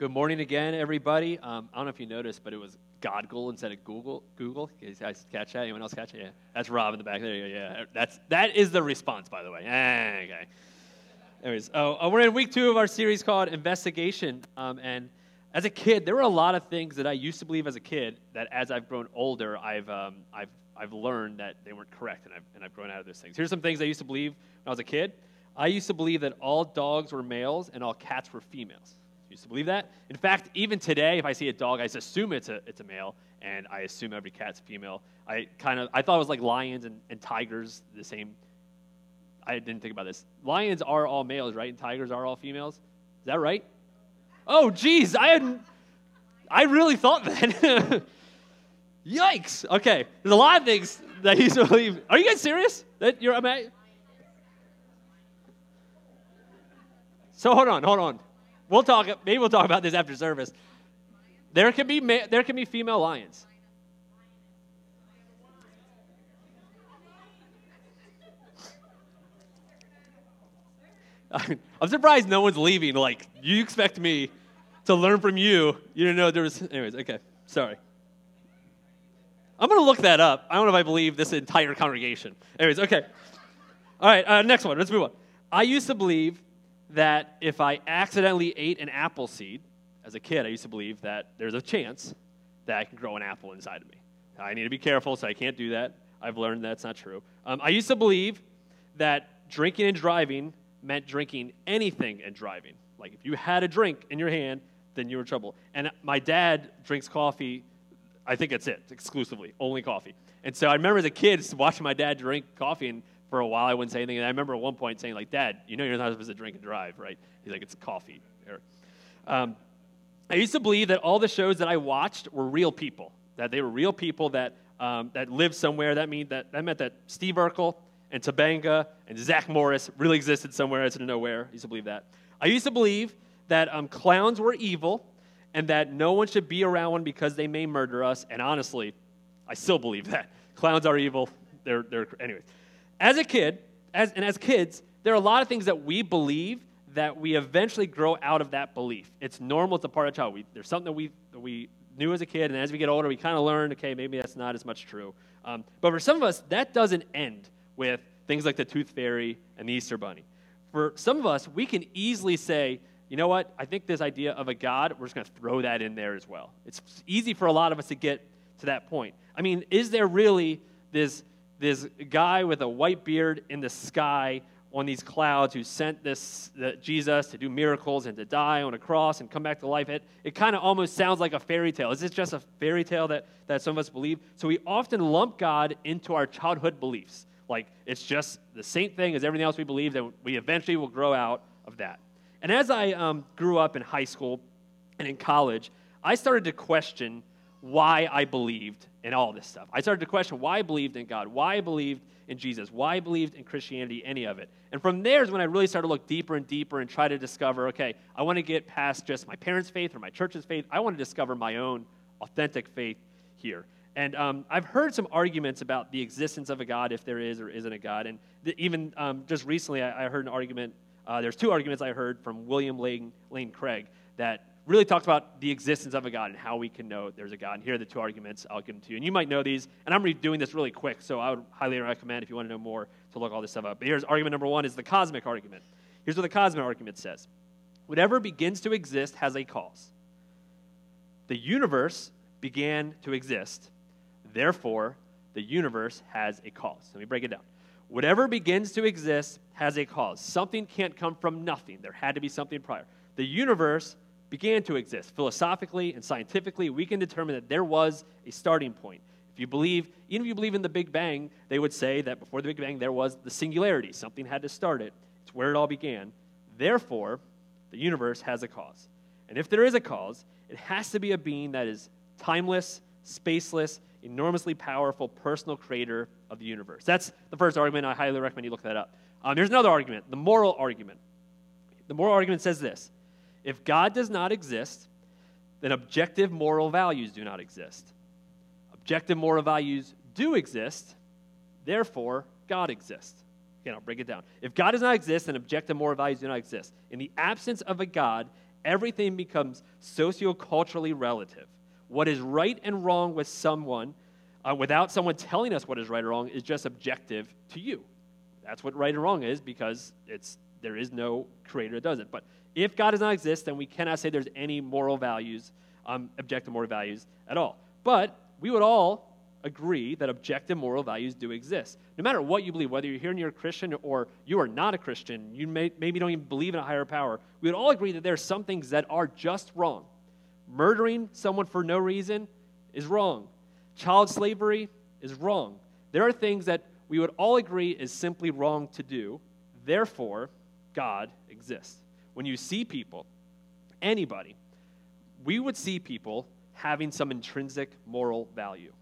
good morning again, everybody. Um, I don't know if you noticed, but it was Godgle instead of Google. Google. You guys catch that? Anyone else catch it? Yeah, that's Rob in the back. There. Yeah, that's that is the response, by the way. Eh, okay. Anyways, oh, uh, we're in week two of our series called Investigation, um, and as a kid, there were a lot of things that I used to believe as a kid that, as I've grown older, I've um, I've I've learned that they weren't correct, and I've and I've grown out of those things. Here's some things I used to believe when I was a kid. I used to believe that all dogs were males and all cats were females used to believe that. In fact, even today, if I see a dog, I just assume it's a, it's a male, and I assume every cat's female. I kind of I thought it was like lions and, and tigers, the same. I didn't think about this. Lions are all males, right? And tigers are all females. Is that right? Oh, geez, I had I really thought that. Yikes! Okay, there's a lot of things that he's believe. Are you guys serious? That you're mean, So hold on, hold on. We'll talk. Maybe we'll talk about this after service. There can be there can be female lions. I'm surprised no one's leaving. Like you expect me to learn from you. You didn't know there was. Anyways, okay. Sorry. I'm gonna look that up. I don't know if I believe this entire congregation. Anyways, okay. All right. Uh, next one. Let's move on. I used to believe that if I accidentally ate an apple seed, as a kid, I used to believe that there's a chance that I can grow an apple inside of me. I need to be careful, so I can't do that. I've learned that's not true. Um, I used to believe that drinking and driving meant drinking anything and driving. Like if you had a drink in your hand, then you were in trouble. And my dad drinks coffee. I think that's it exclusively, only coffee. And so I remember as a kid watching my dad drink coffee and for a while I wouldn't say anything. And I remember at one point saying, like, Dad, you know you're not supposed to drink and drive, right? He's like, it's coffee. Um, I used to believe that all the shows that I watched were real people, that they were real people that, um, that lived somewhere. That, mean, that, that meant that Steve Urkel and Topanga and Zach Morris really existed somewhere out of nowhere. I used to believe that. I used to believe that um, clowns were evil and that no one should be around one because they may murder us. And honestly, I still believe that. Clowns are evil. They're, they're, anyways. As a kid, as, and as kids, there are a lot of things that we believe that we eventually grow out of that belief. It's normal, it's a part of child. We, there's something that we, that we knew as a kid, and as we get older, we kind of learn, okay, maybe that's not as much true. Um, but for some of us, that doesn't end with things like the tooth fairy and the Easter bunny. For some of us, we can easily say, you know what, I think this idea of a God, we're just going to throw that in there as well. It's easy for a lot of us to get to that point. I mean, is there really this this guy with a white beard in the sky on these clouds who sent this Jesus to do miracles and to die on a cross and come back to life. It, it kind of almost sounds like a fairy tale. Is this just a fairy tale that, that some of us believe? So we often lump God into our childhood beliefs. Like it's just the same thing as everything else we believe, that we eventually will grow out of that. And as I um, grew up in high school and in college, I started to question why I believed in all this stuff. I started to question why I believed in God, why I believed in Jesus, why I believed in Christianity, any of it. And from there is when I really started to look deeper and deeper and try to discover okay, I want to get past just my parents' faith or my church's faith. I want to discover my own authentic faith here. And um, I've heard some arguments about the existence of a God, if there is or isn't a God. And the, even um, just recently, I, I, heard an argument. Uh, there's two arguments I heard from William Lane, Lane Craig that really talks about the existence of a God and how we can know there's a God. And here are the two arguments. I'll give to you. And you might know these. And I'm doing this really quick, so I would highly recommend, if you want to know more, to look all this stuff up. But here's argument number one is the cosmic argument. Here's what the cosmic argument says. Whatever begins to exist has a cause. The universe began to exist. Therefore, the universe has a cause. Let me break it down. Whatever begins to exist has a cause. Something can't come from nothing. There had to be something prior. The universe began to exist. Philosophically and scientifically, we can determine that there was a starting point. If you believe, even if you believe in the Big Bang, they would say that before the Big Bang there was the singularity. Something had to start it. It's where it all began. Therefore, the universe has a cause. And if there is a cause, it has to be a being that is timeless, spaceless, enormously powerful, personal creator of the universe. That's the first argument. I highly recommend you look that up. Um, there's another argument, the moral argument. The moral argument says this if God does not exist, then objective moral values do not exist. Objective moral values do exist, therefore, God exists. Again, I'll break it down. If God does not exist, then objective moral values do not exist. In the absence of a God, everything becomes socioculturally relative. What is right and wrong with someone, uh, without someone telling us what is right or wrong, is just objective to you. That's what right and wrong is because it's, there is no creator that does it. But if God does not exist, then we cannot say there's any moral values, um, objective moral values at all. But we would all agree that objective moral values do exist. No matter what you believe, whether you're here and you're a Christian or you are not a Christian, you may, maybe don't even believe in a higher power, we would all agree that there are some things that are just wrong. Murdering someone for no reason is wrong. Child slavery is wrong. There are things that we would all agree is simply wrong to do. Therefore, God exists. When you see people, anybody, we would see people having some intrinsic moral value.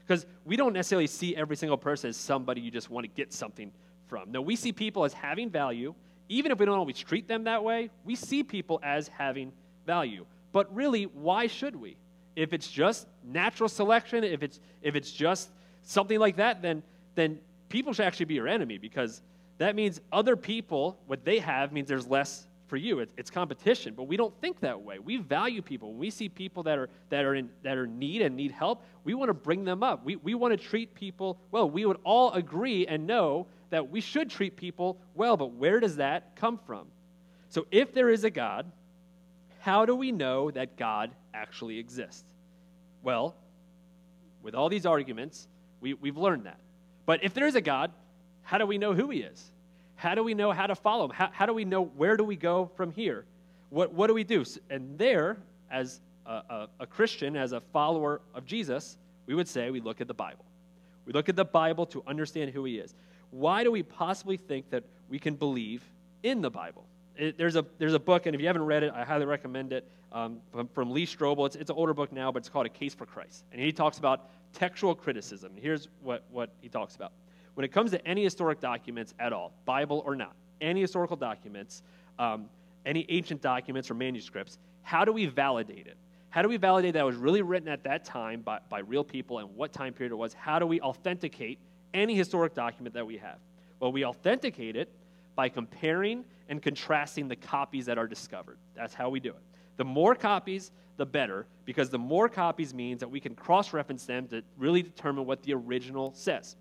Because we don't necessarily see every single person as somebody you just want to get something from. No, we see people as having value. Even if we don't always treat them that way, we see people as having value. But really, why should we? If it's just natural selection, if it's, if it's just something like that, then, then people should actually be your enemy because that means other people, what they have means there's less for you. It, it's competition, but we don't think that way. We value people. When we see people that are, that are in that are need and need help, we want to bring them up. We, we want to treat people well. We would all agree and know that we should treat people well, but where does that come from? So if there is a God, how do we know that God actually exists? Well, with all these arguments, we, we've learned that. But if there is a God, how do we know who he is? How do we know how to follow him? How, how do we know where do we go from here? What, what do we do? And there, as a, a, a Christian, as a follower of Jesus, we would say we look at the Bible. We look at the Bible to understand who he is. Why do we possibly think that we can believe in the Bible? It, there's, a, there's a book, and if you haven't read it, I highly recommend it, um, from, from, Lee Strobel. It's, it's an older book now, but it's called A Case for Christ. And he talks about textual criticism. Here's what, what he talks about. When it comes to any historic documents at all, Bible or not, any historical documents, um, any ancient documents or manuscripts, how do we validate it? How do we validate that it was really written at that time by, by real people and what time period it was? How do we authenticate any historic document that we have? Well, we authenticate it by comparing and contrasting the copies that are discovered. That's how we do it. The more copies, the better, because the more copies means that we can cross reference them to really determine what the original says.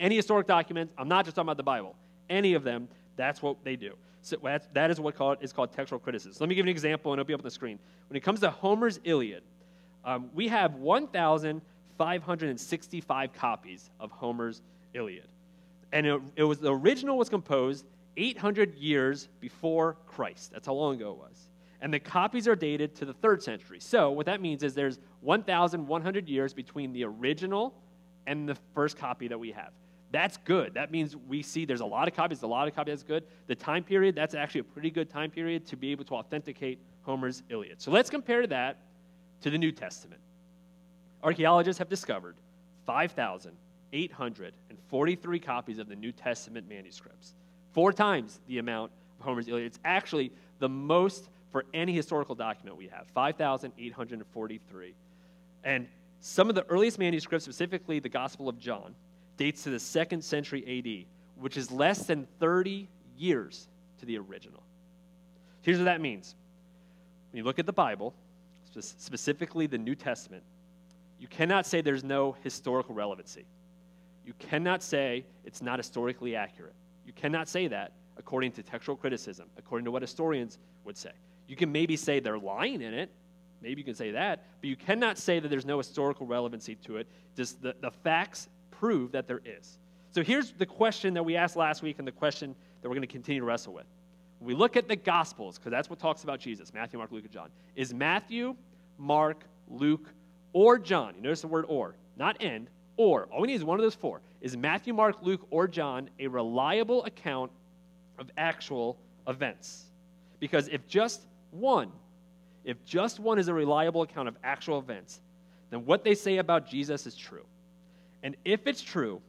Any historic documents, I'm not just talking about the Bible, any of them, that's what they do. So that is what called, is called textual criticism. So let me give you an example, and it'll be up on the screen. When it comes to Homer's Iliad, um, we have 1,565 copies of Homer's Iliad. And it, it was the original was composed 800 years before Christ. That's how long ago it was. And the copies are dated to the third century. So what that means is there's 1,100 years between the original and the first copy that we have. That's good. That means we see there's a lot of copies, a lot of copies, that's good. The time period, that's actually a pretty good time period to be able to authenticate Homer's Iliad. So let's compare that to the New Testament. Archaeologists have discovered 5,843 copies of the New Testament manuscripts, four times the amount of Homer's Iliad. It's actually the most for any historical document we have 5,843. And some of the earliest manuscripts, specifically the Gospel of John, dates to the second century AD, which is less than 30 years to the original. Here's what that means. When you look at the Bible, specifically the New Testament, you cannot say there's no historical relevancy. You cannot say it's not historically accurate. You cannot say that according to textual criticism, according to what historians would say. You can maybe say they're lying in it. Maybe you can say that, but you cannot say that there's no historical relevancy to it. Just the, the facts prove that there is. So here's the question that we asked last week and the question that we're going to continue to wrestle with. When we look at the Gospels, because that's what talks about Jesus Matthew, Mark, Luke, and John. Is Matthew, Mark, Luke, or John, you notice the word or, not and, or, all we need is one of those four. Is Matthew, Mark, Luke, or John a reliable account of actual events? Because if just one, if just one is a reliable account of actual events, then what they say about Jesus is true. And if it's true,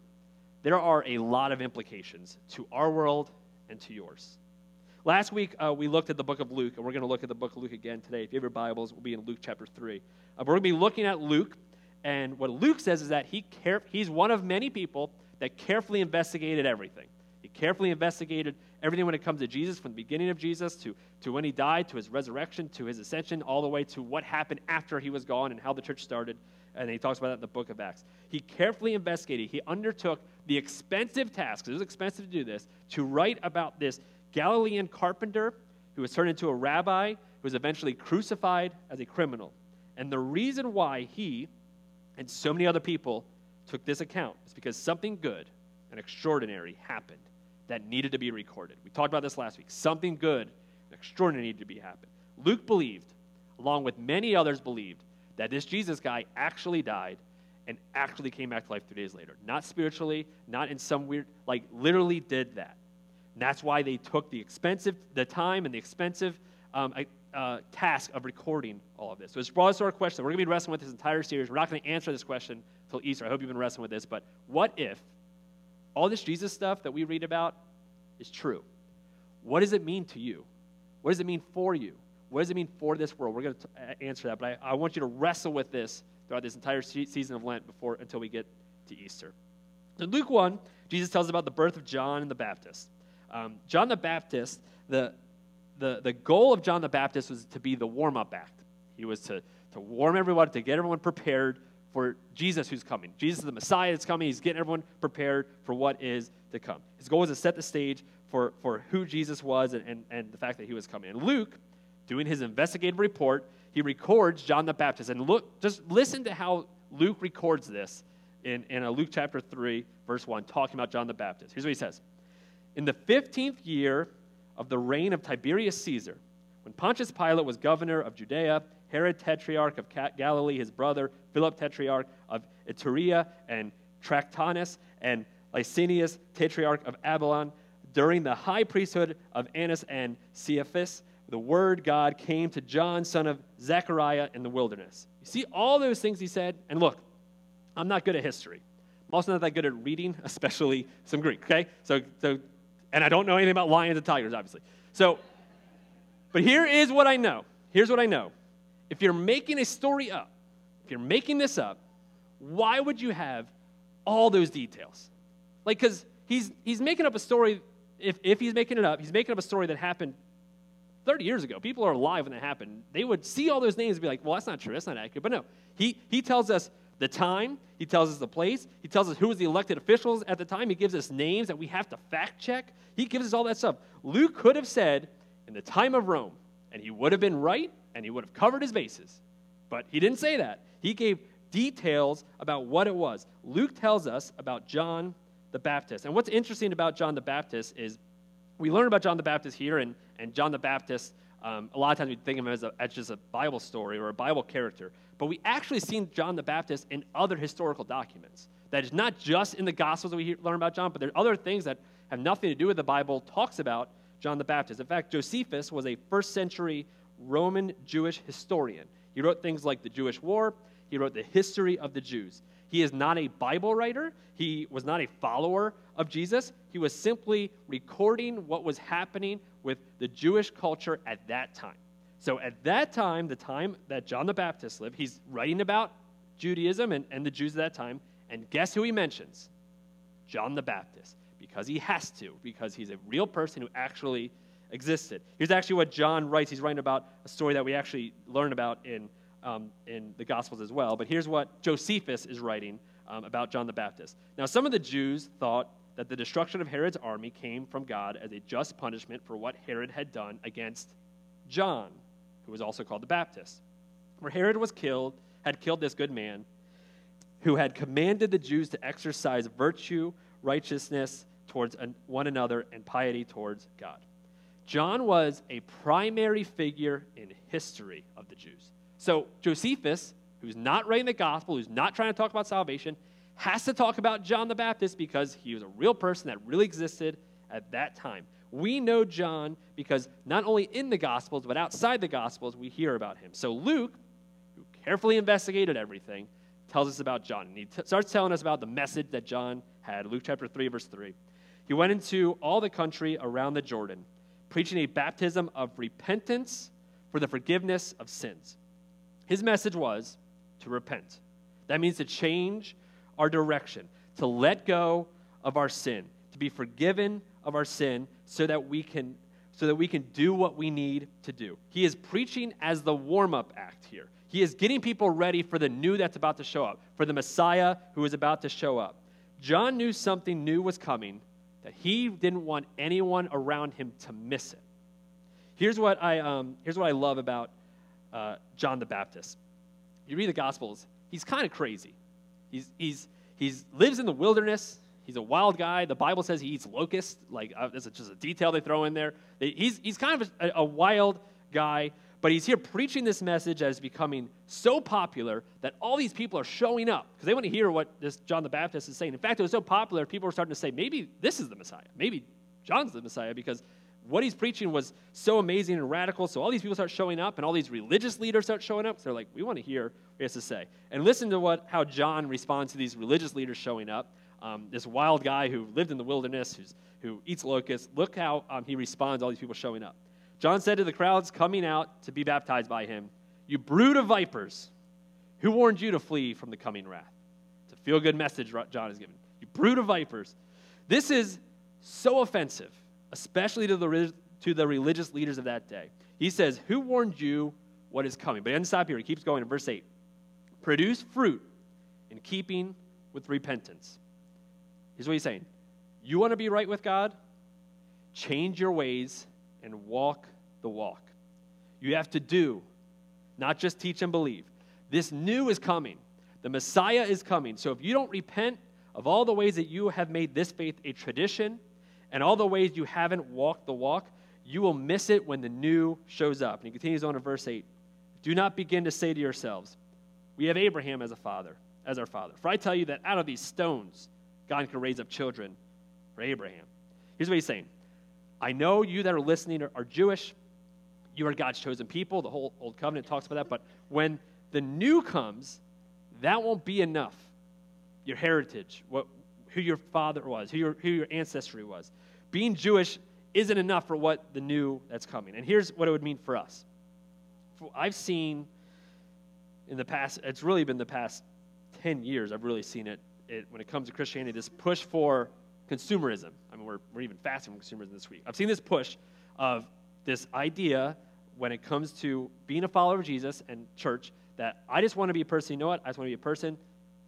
there are a lot of implications to our world and to yours. Last week, uh, we looked at the book of Luke, and we're going to look at the book of Luke again today. If you have your Bibles, we'll be in Luke chapter 3. Uh, we're going to be looking at Luke, and what Luke says is that he he's one of many people that carefully investigated everything. He carefully investigated everything when it comes to Jesus, from the beginning of Jesus to, to when he died, to his resurrection, to his ascension, all the way to what happened after he was gone and how the church started. And he talks about that in the book of Acts. He carefully investigated, he undertook the expensive task, it was expensive to do this, to write about this Galilean carpenter who was turned into a rabbi, who was eventually crucified as a criminal. And the reason why he and so many other people took this account is because something good and extraordinary happened that needed to be recorded. We talked about this last week. Something good and extraordinary needed to be happened. Luke believed, along with many others believed, that this Jesus guy actually died and actually came back to life three days later. Not spiritually, not in some weird, like literally did that. And that's why they took the expensive, the time and the expensive um, uh, task of recording all of this. So it's brought us to our question. We're going to be wrestling with this entire series. We're not going to answer this question until Easter. I hope you've been wrestling with this. But what if all this Jesus stuff that we read about is true? What does it mean to you? What does it mean for you? What does it mean for this world? We're going to uh, answer that. But I, I want you to wrestle with this throughout this entire season of Lent before until we get to Easter. In Luke 1, Jesus tells about the birth of John the Baptist. Um, John the Baptist, the, the, the goal of John the Baptist was to be the warm up act. He was to, to warm everyone, to get everyone prepared for Jesus who's coming. Jesus is the Messiah that's coming. He's getting everyone prepared for what is to come. His goal was to set the stage for, for who Jesus was and, and, and the fact that he was coming. And Luke, doing his investigative report, he records John the Baptist. And look, just listen to how Luke records this in, in Luke chapter 3, verse 1, talking about John the Baptist. Here's what he says In the 15th year of the reign of Tiberius Caesar, when Pontius Pilate was governor of Judea, Herod tetrarch of Galilee, his brother, Philip tetrarch of Iturea and Trachonitis, and Lysanias tetrarch of Abilene, during the high priesthood of Annas and Caiaphas, the word God came to John, son of Zechariah, in the wilderness. You see all those things he said? And look, I'm not good at history. I'm also not that good at reading, especially some Greek, okay? So, so and I don't know anything about lions and tigers, obviously. So, but here is what I know. Here's what I know. If you're making a story up, if you're making this up, why would you have all those details? Like, because he's, he's making up a story, if, if he's making it up, he's making up a story that happened 30 years ago. People are alive when that happened. They would see all those names and be like, well, that's not true. That's not accurate. But no, he, he tells us the time, he tells us the place, he tells us who was the elected officials at the time, he gives us names that we have to fact check. He gives us all that stuff. Luke could have said, in the time of Rome, and he would have been right, and he would have covered his bases. But he didn't say that. He gave details about what it was. Luke tells us about John the Baptist. And what's interesting about John the Baptist is we learn about John the Baptist here, and, and John the Baptist, um, a lot of times we think of him as, a, as just a Bible story or a Bible character. But we actually see John the Baptist in other historical documents. That is not just in the Gospels that we hear, learn about John, but there are other things that have nothing to do with the Bible, talks about John the Baptist. In fact, Josephus was a first century Roman Jewish historian. He wrote things like the Jewish War, he wrote the history of the Jews. He is not a Bible writer. He was not a follower of Jesus. He was simply recording what was happening with the Jewish culture at that time. So, at that time, the time that John the Baptist lived, he's writing about Judaism and, and the Jews at that time. And guess who he mentions? John the Baptist. Because he has to, because he's a real person who actually existed. Here's actually what John writes. He's writing about a story that we actually learn about in um, in the Gospels as well. But here's what Josephus is writing um, about John the Baptist. Now, some of the Jews thought that the destruction of Herod's army came from God as a just punishment for what Herod had done against John, who was also called the Baptist. Where Herod was killed, had killed this good man who had commanded the Jews to exercise virtue, righteousness towards one another, and piety towards God. John was a primary figure in history of the Jews. So Josephus, who's not writing the gospel, who's not trying to talk about salvation, has to talk about John the Baptist because he was a real person that really existed at that time. We know John because not only in the Gospels, but outside the Gospels, we hear about him. So Luke, who carefully investigated everything, tells us about John. And he t- starts telling us about the message that John had. Luke chapter 3, verse 3. He went into all the country around the Jordan, preaching a baptism of repentance for the forgiveness of sins. His message was to repent. That means to change our direction, to let go of our sin, to be forgiven of our sin so that we can so that we can do what we need to do. He is preaching as the warm-up act here. He is getting people ready for the new that's about to show up, for the Messiah who is about to show up. John knew something new was coming, that he didn't want anyone around him to miss it. Here's what I, um, here's what I love about uh, John the Baptist. You read the Gospels, he's kind of crazy. He's, he's, he's lives in the wilderness. He's a wild guy. The Bible says he eats locusts. Like, uh, that's just a detail they throw in there. He's, he's kind of a, a wild guy, but he's here preaching this message is becoming so popular that all these people are showing up because they want to hear what this John the Baptist is saying. In fact, it was so popular, people were starting to say, maybe this is the Messiah. Maybe John's the Messiah because what he's preaching was so amazing and radical. So all these people start showing up, and all these religious leaders start showing up. So they're like, we want to hear what he has to say. And listen to what, how John responds to these religious leaders showing up. Um, this wild guy who lived in the wilderness, who's, who eats locusts. Look how um, he responds to all these people showing up. John said to the crowds coming out to be baptized by him, You brood of vipers, who warned you to flee from the coming wrath? It's a feel good message John is giving. You brood of vipers. This is so offensive, especially to the, to the religious leaders of that day. He says, Who warned you what is coming? But he doesn't stop here. He keeps going in verse 8 Produce fruit in keeping with repentance. Here's what he's saying You want to be right with God? Change your ways and walk the walk. You have to do, not just teach and believe. This new is coming. The Messiah is coming. So if you don't repent of all the ways that you have made this faith a tradition and all the ways you haven't walked the walk, you will miss it when the new shows up. And he continues on in verse 8 Do not begin to say to yourselves, We have Abraham as a father, as our father. For I tell you that out of these stones, God can raise up children for Abraham. Here's what he's saying I know you that are listening are, are Jewish. You are God's chosen people. The whole Old Covenant talks about that. But when the new comes, that won't be enough. Your heritage, what, who your father was, who your, who your ancestry was. Being Jewish isn't enough for what the new that's coming. And here's what it would mean for us. I've seen in the past, it's really been the past 10 years, I've really seen it, it when it comes to Christianity, this push for consumerism. I mean, we're, we're even faster from consumerism this week. I've seen this push of this idea when it comes to being a follower of Jesus and church that I just want to be a person, you know what? I just want to be a person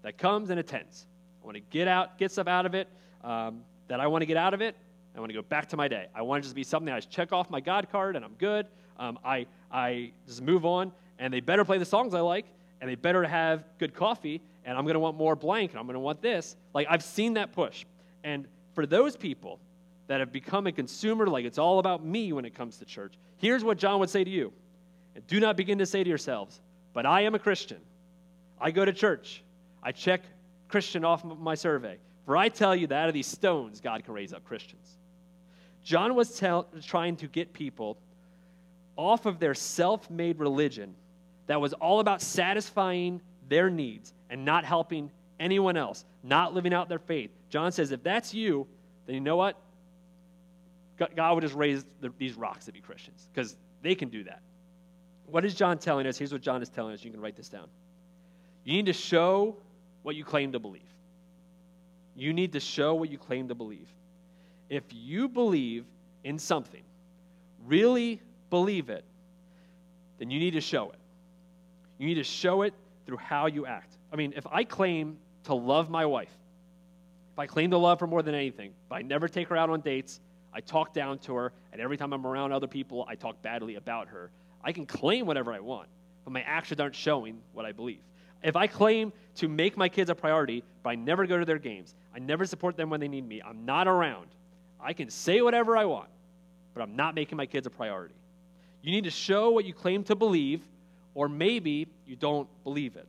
that comes and attends. I want to get out, get stuff out of it, um, that I want to get out of it. I want to go back to my day. I want to just be something I just check off my God card and I'm good. Um, I, I just move on, and they better play the songs I like, and they better have good coffee, and I'm going to want more blank, and I'm going to want this. Like, I've seen that push. And for those people that have become a consumer, like it's all about me when it comes to church, here's what John would say to you. Do not begin to say to yourselves, but I am a Christian. I go to church. I check Christian off of my survey. For I tell you that out of these stones, God can raise up Christians. John was tell, trying to get people off of their self made religion that was all about satisfying their needs and not helping anyone else, not living out their faith. John says, if that's you, then you know what? God would just raise the, these rocks to be Christians because they can do that. What is John telling us? Here's what John is telling us. You can write this down. You need to show what you claim to believe. You need to show what you claim to believe. If you believe in something, really believe it, then you need to show it. You need to show it through how you act. I mean, if I claim to love my wife, if I claim to love her more than anything, but I never take her out on dates, I talk down to her, and every time I'm around other people, I talk badly about her, I can claim whatever I want, but my actions aren't showing what I believe. If I claim to make my kids a priority, but I never go to their games, I never support them when they need me, I'm not around, I can say whatever I want, but I'm not making my kids a priority. You need to show what you claim to believe, or maybe you don't believe it.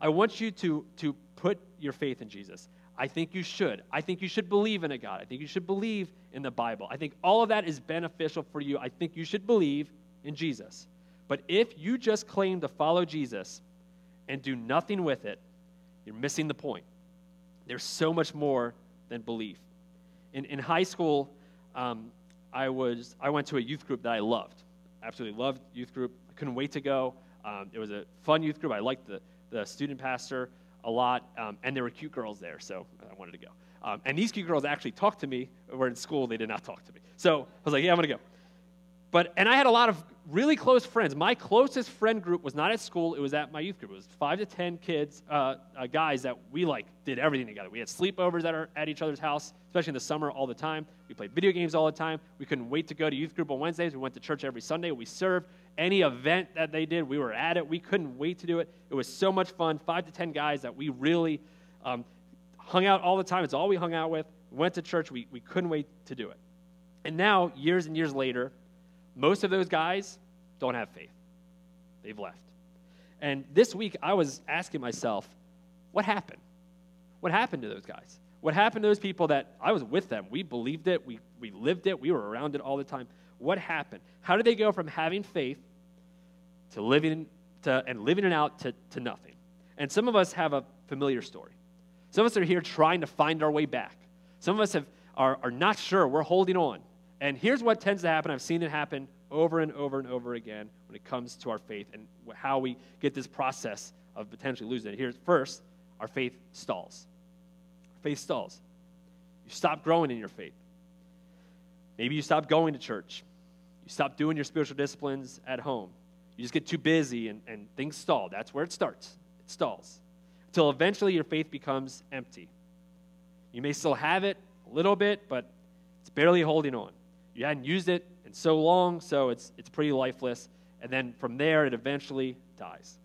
I want you to, to put your faith in Jesus. I think you should. I think you should believe in a God. I think you should believe in the Bible. I think all of that is beneficial for you. I think you should believe in Jesus. But if you just claim to follow Jesus and do nothing with it, you're missing the point. There's so much more than belief. In, in high school, um, I, was, I went to a youth group that I loved. Absolutely loved youth group. I couldn't wait to go. Um, it was a fun youth group. I liked the, the student pastor a lot, um, and there were cute girls there, so I wanted to go. Um, and these cute girls actually talked to me. Where in school they did not talk to me. So I was like, yeah, I'm gonna go. But and I had a lot of really close friends. My closest friend group was not at school; it was at my youth group. It was five to ten kids, uh, uh, guys that we like did everything together. We had sleepovers at our, at each other's house, especially in the summer, all the time. We played video games all the time. We couldn't wait to go to youth group on Wednesdays. We went to church every Sunday. We served any event that they did. We were at it. We couldn't wait to do it. It was so much fun. Five to ten guys that we really um, hung out all the time. It's all we hung out with. We went to church. We, we couldn't wait to do it. And now, years and years later, most of those guys don't have faith. They've left. And this week, I was asking myself, what happened? What happened to those guys? What happened to those people that I was with them? We believed it, we, we lived it, we were around it all the time. What happened? How did they go from having faith to living to, and living it out to, to nothing? And some of us have a familiar story. Some of us are here trying to find our way back. Some of us have, are, are not sure. We're holding on. And here's what tends to happen. I've seen it happen over and over and over again when it comes to our faith and how we get this process of potentially losing it. Here's first, our faith stalls. Our faith stalls. You stop growing in your faith. Maybe you stop going to church. You stop doing your spiritual disciplines at home. You just get too busy and, and things stall. That's where it starts. It stalls. Until eventually your faith becomes empty. You may still have it a little bit, but it's barely holding on. You hadn't used it in so long, so it's, it's pretty lifeless. And then from there, it eventually dies.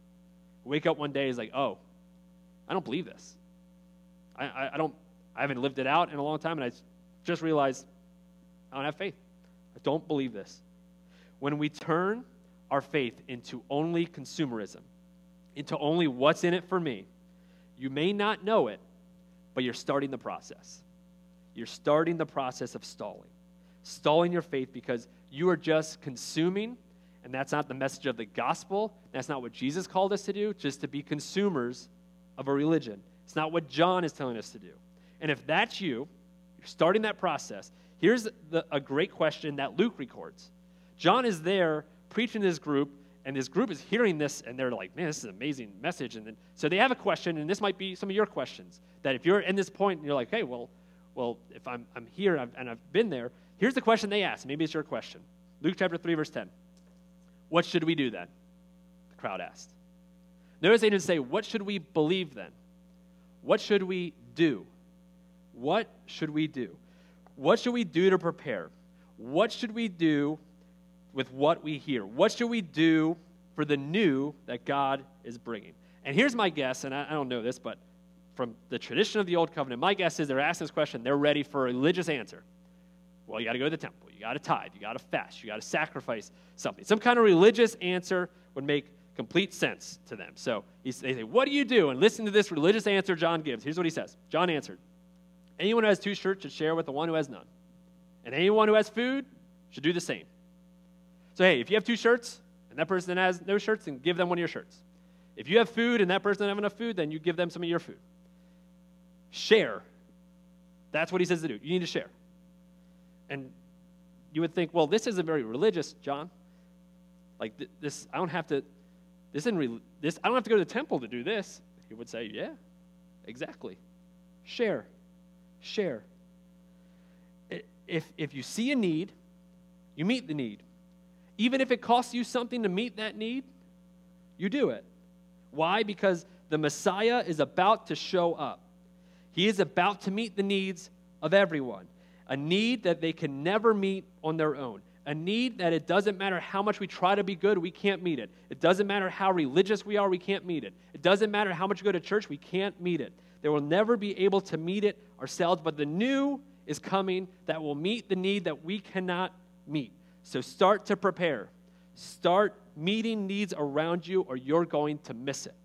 wake up one day, is like, oh, I don't believe this. I, I, I, don't, I haven't lived it out in a long time, and I just realized I don't have faith. I don't believe this. When we turn our faith into only consumerism, into only what's in it for me, you may not know it, but you're starting the process. You're starting the process of stalling stalling your faith because you are just consuming, and that's not the message of the gospel. That's not what Jesus called us to do, just to be consumers of a religion. It's not what John is telling us to do. And if that's you, you're starting that process. Here's the, a great question that Luke records. John is there preaching to this group, and this group is hearing this, and they're like, man, this is an amazing message. And then, so they have a question, and this might be some of your questions. That if you're in this point and you're like, hey, well, well, if I'm, I'm here and I've, and I've been there, Here's the question they asked. Maybe it's your question. Luke chapter 3, verse 10. What should we do then? The crowd asked. Notice they didn't say, What should we believe then? What should we do? What should we do? What should we do to prepare? What should we do with what we hear? What should we do for the new that God is bringing? And here's my guess, and I, I don't know this, but from the tradition of the Old Covenant, my guess is they're asking this question, they're ready for a religious answer. Well, you got to go to the temple. You got to tithe. You got to fast. You got to sacrifice something. Some kind of religious answer would make complete sense to them. So they say, What do you do? And listen to this religious answer John gives. Here's what he says John answered Anyone who has two shirts should share with the one who has none. And anyone who has food should do the same. So, hey, if you have two shirts and that person has no shirts, then give them one of your shirts. If you have food and that person doesn't have enough food, then you give them some of your food. Share. That's what he says to do. You need to share. And you would think, well, this isn't very religious, John. Like th- this, I don't have to. This isn't re- this. I don't have to go to the temple to do this. He would say, yeah, exactly. Share, share. If if you see a need, you meet the need. Even if it costs you something to meet that need, you do it. Why? Because the Messiah is about to show up. He is about to meet the needs of everyone a need that they can never meet on their own, a need that it doesn't matter how much we try to be good, we can't meet it. It doesn't matter how religious we are, we can't meet it. It doesn't matter how much we go to church, we can't meet it. They will never be able to meet it ourselves, but the new is coming that will meet the need that we cannot meet. So start to prepare. Start meeting needs around you, or you're going to miss it.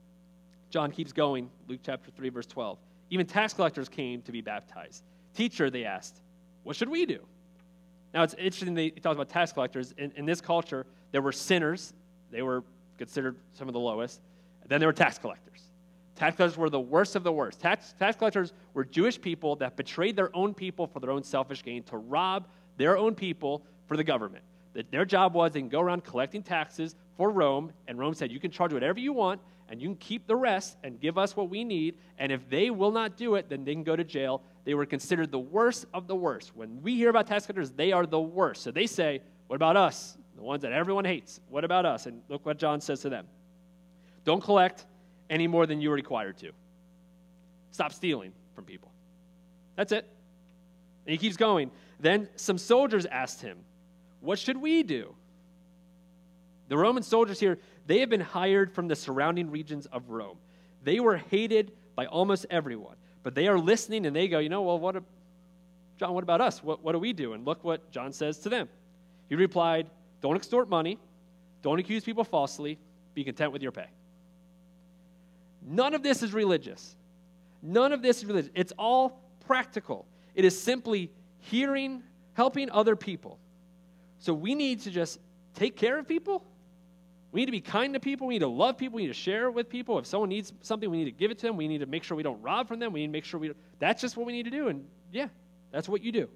John keeps going, Luke chapter 3, verse 12. Even tax collectors came to be baptized. Teacher, they asked, what should we do? Now, it's interesting that he talks about tax collectors. In, in this culture, there were sinners, they were considered some of the lowest. Then there were tax collectors. Tax collectors were the worst of the worst. Tax, tax collectors were Jewish people that betrayed their own people for their own selfish gain to rob their own people for the government, that their job was they can go around collecting taxes for Rome, and Rome said, You can charge whatever you want, and you can keep the rest and give us what we need. And if they will not do it, then they can go to jail. They were considered the worst of the worst. When we hear about tax collectors, they are the worst. So they say, What about us? The ones that everyone hates. What about us? And look what John says to them Don't collect any more than you're required to. Stop stealing from people. That's it. And he keeps going. Then some soldiers asked him, What should we do? The Roman soldiers here, they have been hired from the surrounding regions of Rome. They were hated by almost everyone, but they are listening and they go, You know, well, what, John, what about us? What, what do we do? And look what John says to them. He replied, Don't extort money, don't accuse people falsely, be content with your pay. None of this is religious. None of this is religious. It's all practical. It is simply hearing, helping other people. So we need to just take care of people. We need to be kind to people. We need to love people. We need to share with people. If someone needs something, we need to give it to them. We need to make sure we don't rob from them. We need to make sure we. That's just what we need to do. And yeah, that's what you do.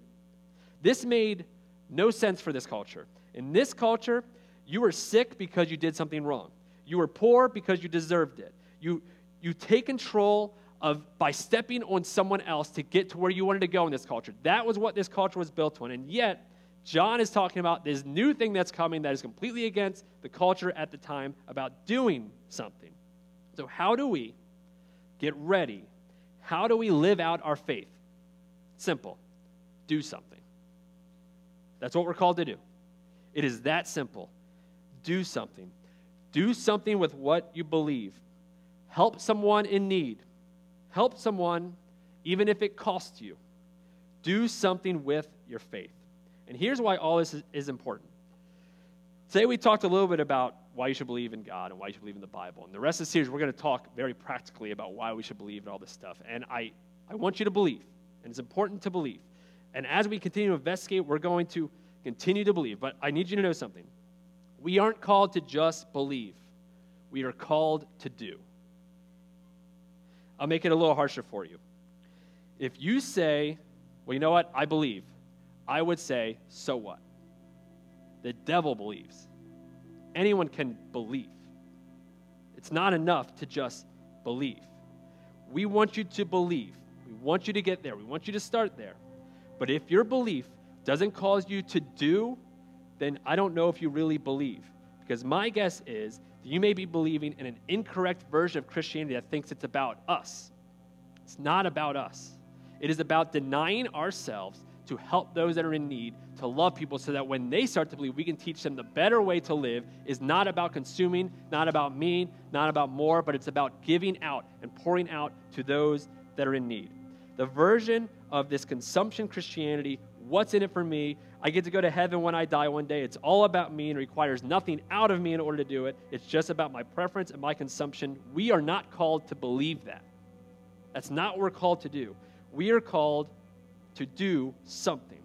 This made no sense for this culture. In this culture, you were sick because you did something wrong. You were poor because you deserved it. You, you take control of by stepping on someone else to get to where you wanted to go in this culture. That was what this culture was built on. And yet, John is talking about this new thing that's coming that is completely against the culture at the time about doing something. So, how do we get ready? How do we live out our faith? Simple do something. That's what we're called to do. It is that simple. Do something. Do something with what you believe. Help someone in need. Help someone even if it costs you. Do something with your faith. And here's why all this is, important. Today we talked a little bit about why you should believe in God and why you should believe in the Bible. And the rest of the series, we're going to talk very practically about why we should believe in all this stuff. And I, I want you to believe, and it's important to believe. And as we continue to investigate, we're going to continue to believe. But I need you to know something. We aren't called to just believe, we are called to do. I'll make it a little harsher for you. If you say, well, you know what, I believe, I would say, so what? The devil believes. Anyone can believe. It's not enough to just believe. We want you to believe. We want you to get there. We want you to start there. But if your belief doesn't cause you to do, then I don't know if you really believe. Because my guess is that you may be believing in an incorrect version of Christianity that thinks it's about us. It's not about us. It is about denying ourselves to help those that are in need, to love people so that when they start to believe, we can teach them the better way to live is not about consuming, not about me, not about more, but it's about giving out and pouring out to those that are in need. The version of this consumption Christianity, what's in it for me? I get to go to heaven when I die one day. It's all about me and requires nothing out of me in order to do it. It's just about my preference and my consumption. We are not called to believe that. That's not what we're called to do. We are called to do something.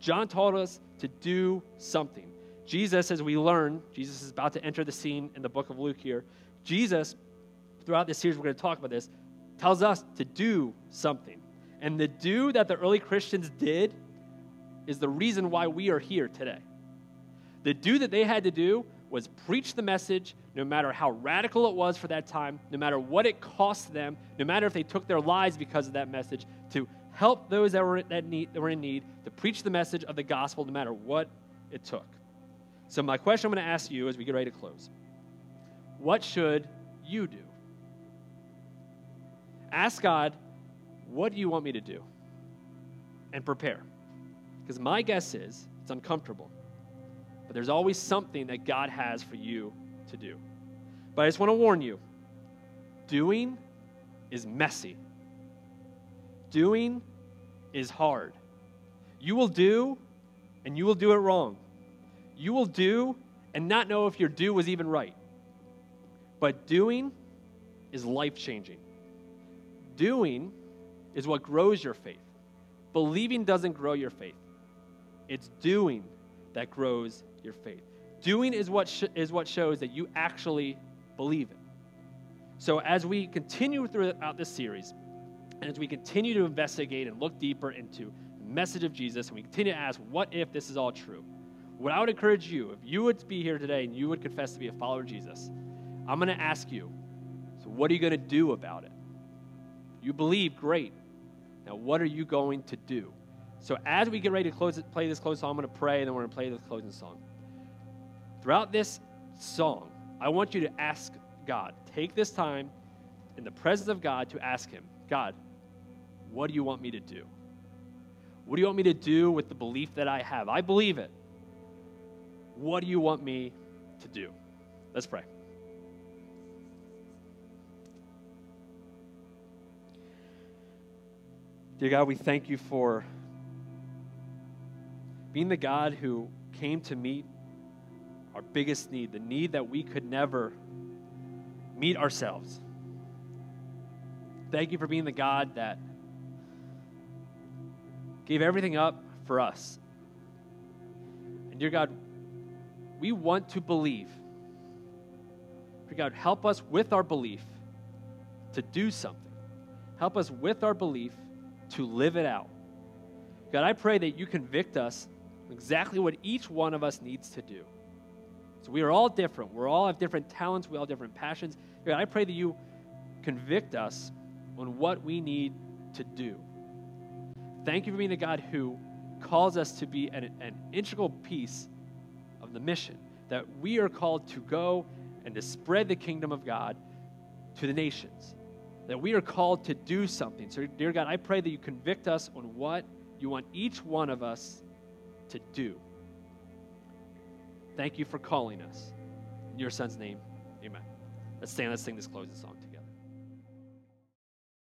John taught us to do something. Jesus, as we learn, Jesus is about to enter the scene in the book of Luke here. Jesus, throughout this series, we're going to talk about this, tells us to do something. And the do that the early Christians did is the reason why we are here today. The do that they had to do was preach the message, no matter how radical it was for that time, no matter what it cost them, no matter if they took their lives because of that message, to help those that were, in need, to preach the message of the gospel, no matter what it took. So, my question I'm going to ask you as we get ready to close what should you do? Ask God, what do you want me to do? And prepare. Because my guess is it's uncomfortable. But there's always something that God has for you to do. But I just want to warn you doing is messy, doing is hard. You will do, and you will do it wrong. You will do and not know if your do was even right. But doing is life changing. Doing is what grows your faith. Believing doesn't grow your faith, it's doing that grows your faith. Doing is what, sh- is what shows that you actually believe it. So, as we continue throughout this series, and as we continue to investigate and look deeper into the message of Jesus, and we continue to ask, what if this is all true? what I would encourage you, if you would be here today and you would confess to be a follower of Jesus, I'm going to ask you, so what are you going to do about it? You believe, great. Now, what are you going to do? So, as we get ready to close, play this closing song, I'm going to pray and then we're going to play this closing song. Throughout this song, I want you to ask God, take this time in the presence of God to ask Him, God, what do you want me to do? What do you want me to do with the belief that I have? I believe it. What do you want me to do? Let's pray. Dear God, we thank you for being the God who came to meet our biggest need, the need that we could never meet ourselves. Thank you for being the God that gave everything up for us. And dear God, we want to believe. Dear God, help us with our belief to do something. Help us with our belief to live it out. God, I pray that you convict us exactly what each one of us needs to do. So we are all different. We all have different talents. We all have different passions. God, I pray that you convict us on what we need to do. Thank you for being a God who calls us to be an, an integral piece of the mission, that we are called to go and to spread the kingdom of God to the nations, that we are called to do something. So, dear God, I pray that you convict us on what you want each one of us to do. Thank you for calling us. In your son's name, amen. Let's stand, let's sing this closing song.